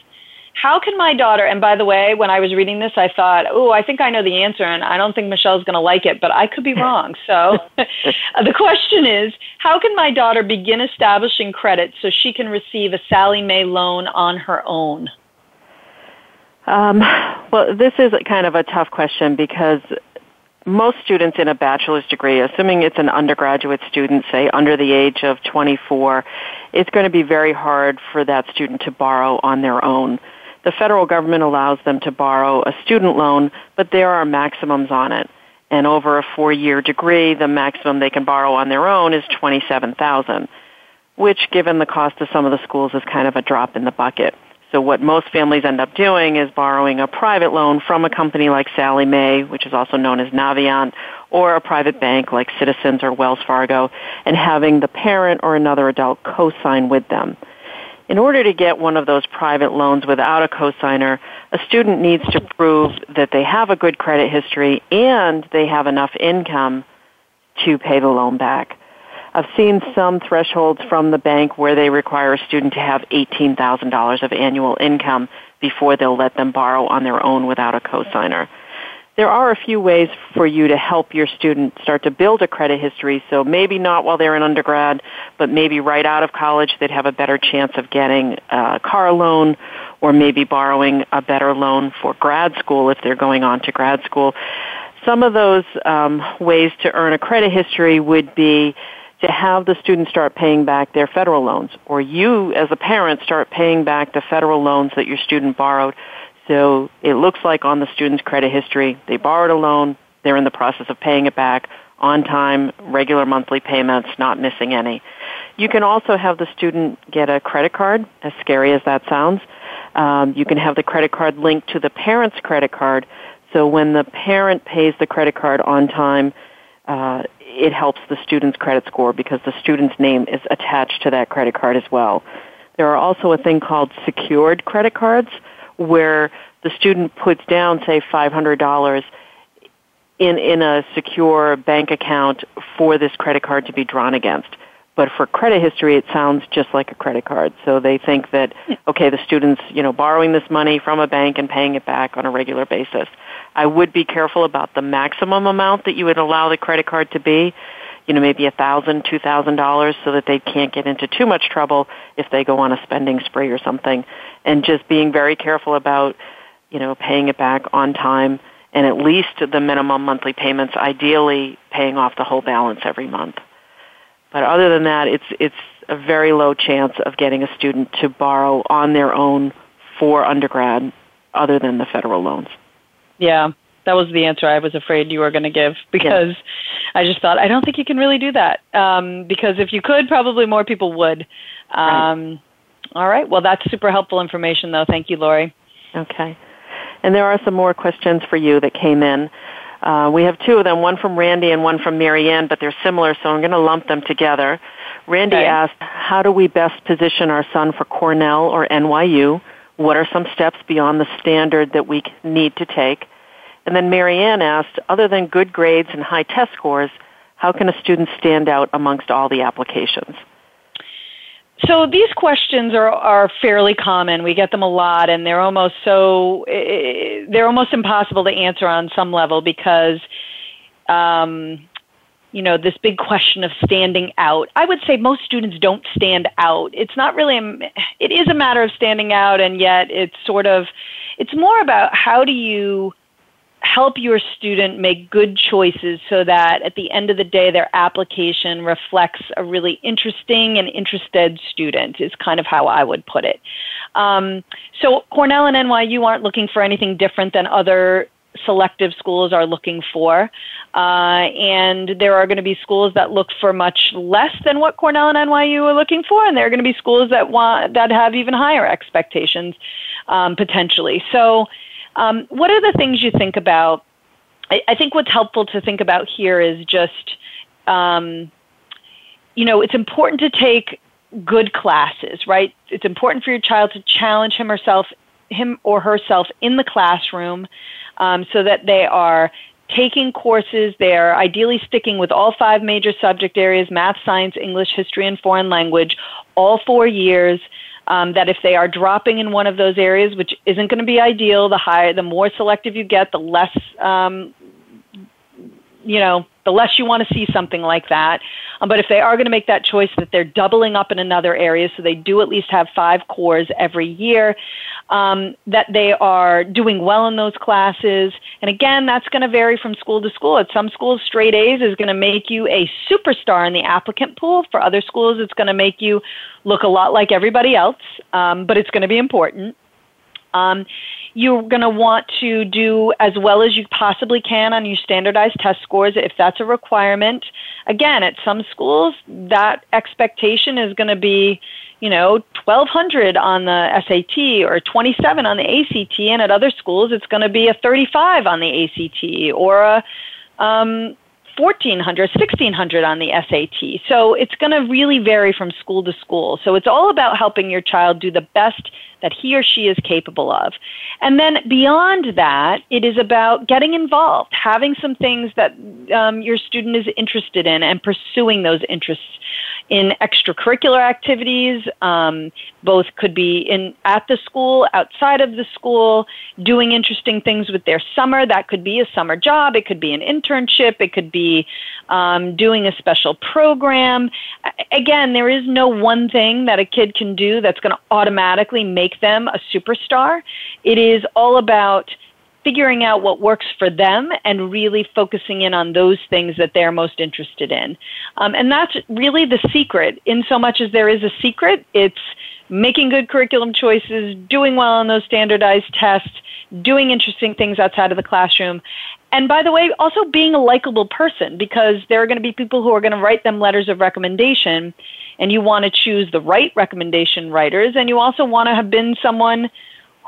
Speaker 2: how can my daughter and by the way when i was reading this i thought oh i think i know the answer and i don't think michelle's going to like it but i could be wrong so <laughs> the question is how can my daughter begin establishing credit so she can receive a Sallie Mae loan on her own
Speaker 5: um, well, this is kind of a tough question because most students in a bachelor's degree, assuming it's an undergraduate student, say under the age of 24, it's going to be very hard for that student to borrow on their own. The federal government allows them to borrow a student loan, but there are maximums on it. And over a four-year degree, the maximum they can borrow on their own is 27,000, which given the cost of some of the schools is kind of a drop in the bucket. So what most families end up doing is borrowing a private loan from a company like Sallie Mae, which is also known as Navient, or a private bank like Citizens or Wells Fargo, and having the parent or another adult co-sign with them. In order to get one of those private loans without a cosigner, a student needs to prove that they have a good credit history and they have enough income to pay the loan back. I've seen some thresholds from the bank where they require a student to have $18,000 of annual income before they'll let them borrow on their own without a cosigner. There are a few ways for you to help your student start to build a credit history, so maybe not while they're in undergrad, but maybe right out of college they'd have a better chance of getting a car loan or maybe borrowing a better loan for grad school if they're going on to grad school some of those um, ways to earn a credit history would be to have the students start paying back their federal loans, or you as a parent start paying back the federal loans that your student borrowed. So it looks like on the student's credit history, they borrowed a loan, they're in the process of paying it back on time, regular monthly payments, not missing any. You can also have the student get a credit card, as scary as that sounds. Um, you can have the credit card linked to the parent's credit card, so when the parent pays the credit card on time, uh, it helps the student's credit score because the student's name is attached to that credit card as well. There are also a thing called secured credit cards where the student puts down, say, $500 in, in a secure bank account for this credit card to be drawn against. But for credit history, it sounds just like a credit card. So they think that, hmm. okay, the student's, you know, borrowing this money from a bank and paying it back on a regular basis. I would be careful about the maximum amount that you would allow the credit card to be, you know, maybe a thousand, two thousand dollars so that they can't get into too much trouble if they go on a spending spree or something. And just being very careful about, you know, paying it back on time and at least the minimum monthly payments, ideally paying off the whole balance every month. But other than that, it's, it's a very low chance of getting a student to borrow on their own for undergrad other than the federal loans.
Speaker 2: Yeah, that was the answer I was afraid you were going to give because yeah. I just thought I don't think you can really do that um, because if you could, probably more people would. Um, right. All right. Well, that's super helpful information, though. Thank you, Lori.
Speaker 5: Okay. And there are some more questions for you that came in. Uh, we have two of them, one from Randy and one from Marianne, but they're similar, so I'm going to lump them together. Randy okay. asked, how do we best position our son for Cornell or NYU? What are some steps beyond the standard that we need to take? And then Marianne asked, other than good grades and high test scores, how can a student stand out amongst all the applications?
Speaker 2: So these questions are, are fairly common. We get them a lot, and they're almost so they're almost impossible to answer on some level because um, you know, this big question of standing out. I would say most students don't stand out. It's not really, a, it is a matter of standing out, and yet it's sort of, it's more about how do you help your student make good choices so that at the end of the day their application reflects a really interesting and interested student is kind of how i would put it um, so cornell and nyu aren't looking for anything different than other selective schools are looking for. Uh, and there are going to be schools that look for much less than what Cornell and NYU are looking for, and there are going to be schools that want that have even higher expectations um, potentially. So, um, what are the things you think about? I, I, think what's helpful to think about here is just, um, you know, it's important to take good classes, right? It's important for your child to challenge him herself him or herself in the classroom um, so that they are taking courses. They're ideally sticking with all five major subject areas math, science, English, history, and foreign language all four years. Um, that if they are dropping in one of those areas, which isn't going to be ideal, the higher, the more selective you get, the less, um, you know, the less you want to see something like that. Um, but if they are going to make that choice that they're doubling up in another area, so they do at least have five cores every year, um, that they are doing well in those classes. And again, that's going to vary from school to school. At some schools, straight A's is going to make you a superstar in the applicant pool. For other schools, it's going to make you look a lot like everybody else, um, but it's going to be important. Um, you're going to want to do as well as you possibly can on your standardized test scores if that's a requirement. Again, at some schools, that expectation is going to be, you know, 1200 on the SAT or 27 on the ACT, and at other schools, it's going to be a 35 on the ACT or a um, 1400, 1600 on the SAT. So it's going to really vary from school to school. So it's all about helping your child do the best that he or she is capable of. And then beyond that, it is about getting involved, having some things that um, your student is interested in, and pursuing those interests in extracurricular activities, um, both could be in at the school, outside of the school, doing interesting things with their summer. That could be a summer job, it could be an internship, it could be um, doing a special program. Again, there is no one thing that a kid can do that's going to automatically make them a superstar. It is all about figuring out what works for them and really focusing in on those things that they're most interested in. Um, and that's really the secret. In so much as there is a secret, it's making good curriculum choices, doing well on those standardized tests, doing interesting things outside of the classroom. And by the way, also being a likable person because there are going to be people who are going to write them letters of recommendation and you want to choose the right recommendation writers and you also want to have been someone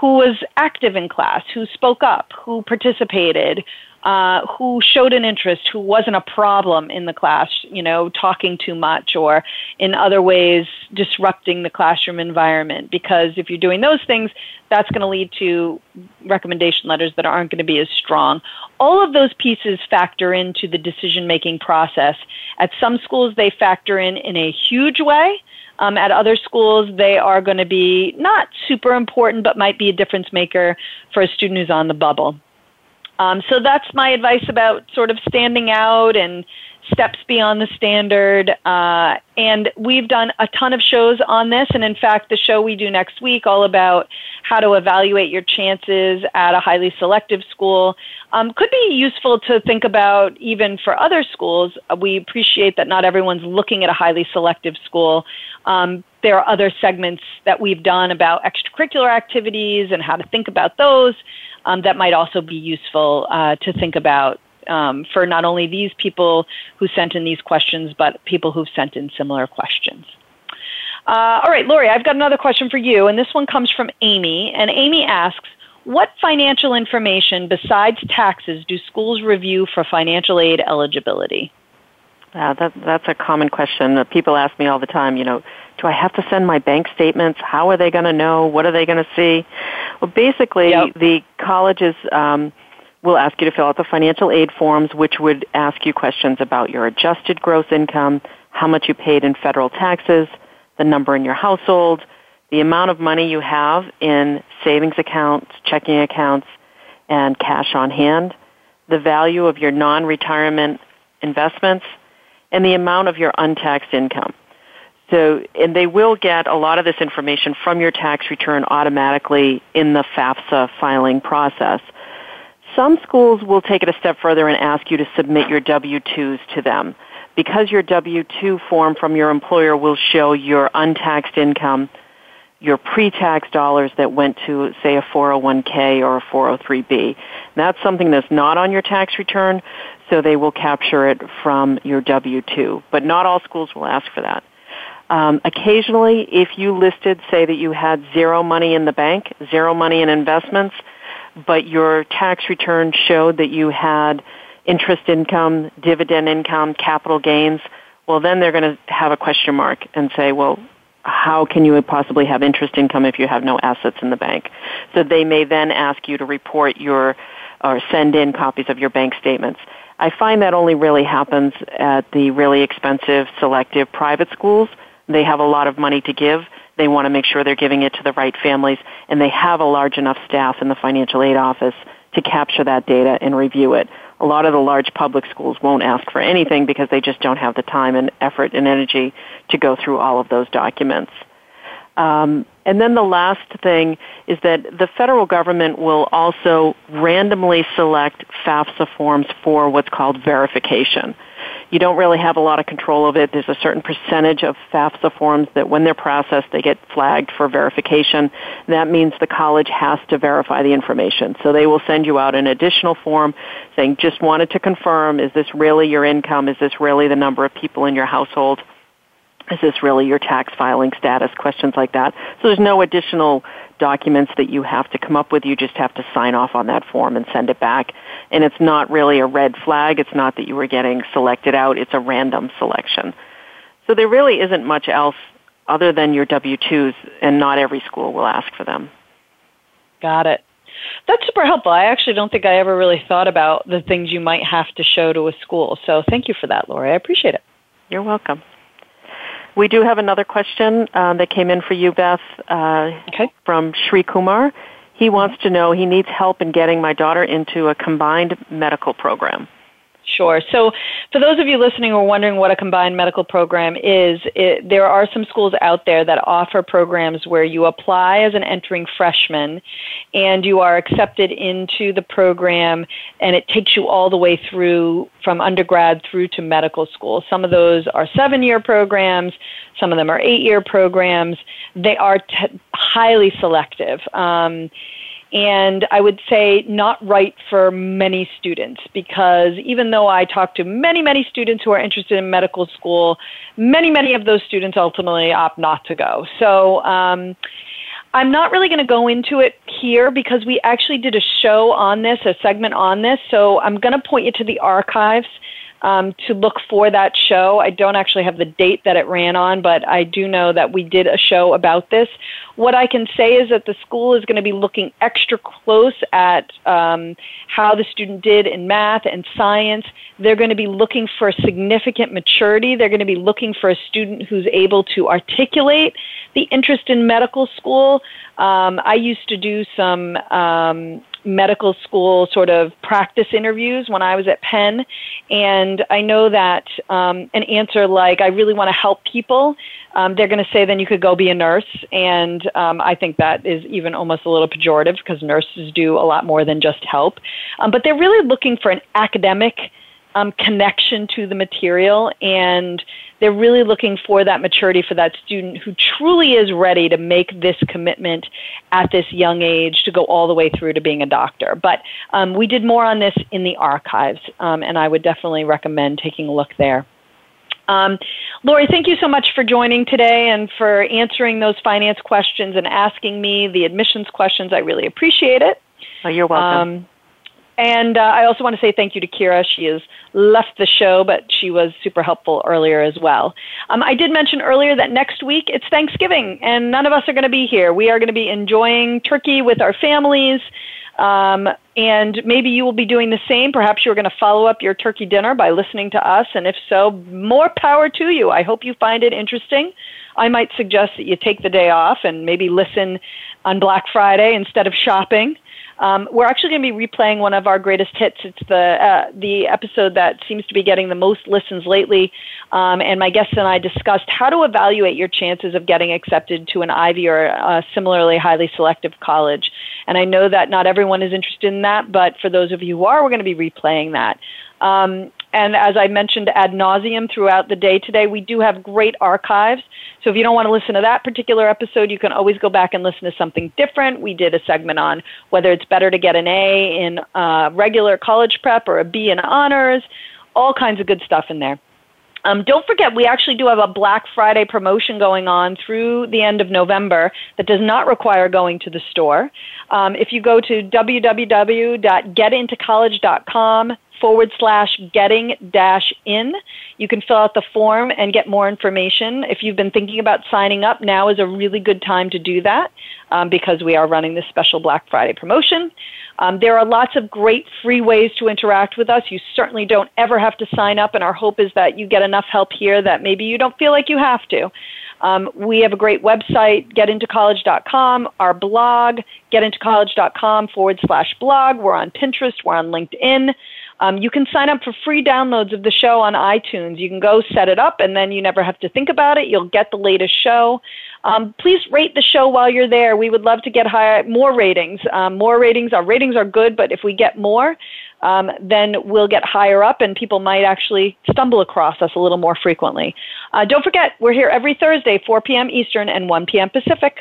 Speaker 2: who was active in class, who spoke up, who participated, uh, who showed an interest, who wasn't a problem in the class, you know, talking too much or in other ways disrupting the classroom environment. Because if you're doing those things, that's going to lead to recommendation letters that aren't going to be as strong. All of those pieces factor into the decision making process. At some schools, they factor in in a huge way. Um, at other schools, they are going to be not super important, but might be a difference maker for a student who's on the bubble. Um, so that's my advice about sort of standing out and steps beyond the standard. Uh, and we've done a ton of shows on this. And in fact, the show we do next week, all about how to evaluate your chances at a highly selective school, um, could be useful to think about even for other schools. We appreciate that not everyone's looking at a highly selective school. Um, there are other segments that we've done about extracurricular activities and how to think about those um, that might also be useful uh, to think about um, for not only these people who sent in these questions, but people who've sent in similar questions. Uh, all right, Lori, I've got another question for you, and this one comes from Amy. And Amy asks, what financial information besides taxes do schools review for financial aid eligibility?
Speaker 5: Wow, uh, that, that's a common question. People ask me all the time, you know, do I have to send my bank statements? How are they going to know? What are they going to see? Well, basically, yep. the colleges um, will ask you to fill out the financial aid forms, which would ask you questions about your adjusted gross income, how much you paid in federal taxes, the number in your household, the amount of money you have in savings accounts, checking accounts, and cash on hand, the value of your non-retirement investments, and the amount of your untaxed income. So, and they will get a lot of this information from your tax return automatically in the FAFSA filing process. Some schools will take it a step further and ask you to submit your W-2s to them. Because your W-2 form from your employer will show your untaxed income, your pre-tax dollars that went to, say, a 401k or a 403b. That's something that's not on your tax return, so they will capture it from your W-2. But not all schools will ask for that. Um, occasionally, if you listed, say, that you had zero money in the bank, zero money in investments, but your tax return showed that you had interest income, dividend income, capital gains, well, then they're going to have a question mark and say, well, how can you possibly have interest income if you have no assets in the bank? So they may then ask you to report your or send in copies of your bank statements. I find that only really happens at the really expensive selective private schools. They have a lot of money to give they want to make sure they're giving it to the right families, and they have a large enough staff in the financial aid office to capture that data and review it. A lot of the large public schools won't ask for anything because they just don't have the time and effort and energy to go through all of those documents. Um, and then the last thing is that the federal government will also randomly select FAFSA forms for what's called verification you don't really have a lot of control of it. There's a certain percentage of FAFSA forms that when they're processed, they get flagged for verification. That means the college has to verify the information. So they will send you out an additional form saying, just wanted to confirm, is this really your income? Is this really the number of people in your household? Is this really your tax filing status? Questions like that. So there's no additional documents that you have to come up with. You just have to sign off on that form and send it back and it's not really a red flag. It's not that you were getting selected out. It's a random selection. So there really isn't much else other than your W-2s, and not every school will ask for them.
Speaker 2: Got it. That's super helpful. I actually don't think I ever really thought about the things you might have to show to a school. So thank you for that, Lori. I appreciate it.
Speaker 5: You're welcome. We do have another question uh, that came in for you, Beth, uh, okay. from Shri Kumar. He wants to know he needs help in getting my daughter into a combined medical program.
Speaker 2: Sure. So, for those of you listening who are wondering what a combined medical program is, it, there are some schools out there that offer programs where you apply as an entering freshman and you are accepted into the program, and it takes you all the way through from undergrad through to medical school. Some of those are seven year programs, some of them are eight year programs. They are t- highly selective. Um, and I would say not right for many students because even though I talk to many, many students who are interested in medical school, many, many of those students ultimately opt not to go. So um, I'm not really going to go into it here because we actually did a show on this, a segment on this. So I'm going to point you to the archives um, to look for that show. I don't actually have the date that it ran on, but I do know that we did a show about this. What I can say is that the school is going to be looking extra close at um, how the student did in math and science. They're going to be looking for significant maturity. They're going to be looking for a student who's able to articulate the interest in medical school. Um, I used to do some um, medical school sort of practice interviews when I was at Penn. And I know that um, an answer like, I really want to help people, um, they're going to say, then you could go be a nurse. And um, I think that is even almost a little pejorative because nurses do a lot more than just help. Um, but they're really looking for an academic um, connection to the material and they're really looking for that maturity for that student who truly is ready to make this commitment at this young age to go all the way through to being a doctor. But um, we did more on this in the archives, um, and I would definitely recommend taking a look there. Um, Lori, thank you so much for joining today and for answering those finance questions and asking me the admissions questions. I really appreciate it.
Speaker 5: Oh, you're welcome. Um,
Speaker 2: and uh, I also want to say thank you to Kira. She has left the show, but she was super helpful earlier as well. Um, I did mention earlier that next week it's Thanksgiving, and none of us are going to be here. We are going to be enjoying turkey with our families. Um, and maybe you will be doing the same. Perhaps you're going to follow up your turkey dinner by listening to us. And if so, more power to you. I hope you find it interesting. I might suggest that you take the day off and maybe listen on Black Friday instead of shopping. Um, we're actually going to be replaying one of our greatest hits. It's the uh, the episode that seems to be getting the most listens lately. Um, and my guests and I discussed how to evaluate your chances of getting accepted to an Ivy or a similarly highly selective college. And I know that not everyone is interested in that, but for those of you who are, we're going to be replaying that. Um, and as I mentioned ad nauseum throughout the day today, we do have great archives. So if you don't want to listen to that particular episode, you can always go back and listen to something different. We did a segment on whether it's better to get an A in uh, regular college prep or a B in honors, all kinds of good stuff in there. Um, don't forget, we actually do have a Black Friday promotion going on through the end of November that does not require going to the store. Um, if you go to www.getintocollege.com forward slash getting dash in. You can fill out the form and get more information. If you've been thinking about signing up, now is a really good time to do that um, because we are running this special Black Friday promotion. Um, there are lots of great free ways to interact with us. You certainly don't ever have to sign up, and our hope is that you get enough help here that maybe you don't feel like you have to. Um, we have a great website, getintocollege.com, our blog, getintocollege.com forward slash blog. We're on Pinterest, we're on LinkedIn. Um, you can sign up for free downloads of the show on iTunes. You can go set it up, and then you never have to think about it. You'll get the latest show. Um, please rate the show while you're there. We would love to get higher, more ratings. Um, more ratings. Our ratings are good, but if we get more, um, then we'll get higher up and people might actually stumble across us a little more frequently. Uh, don't forget, we're here every Thursday, 4 p.m. Eastern and 1 p.m. Pacific.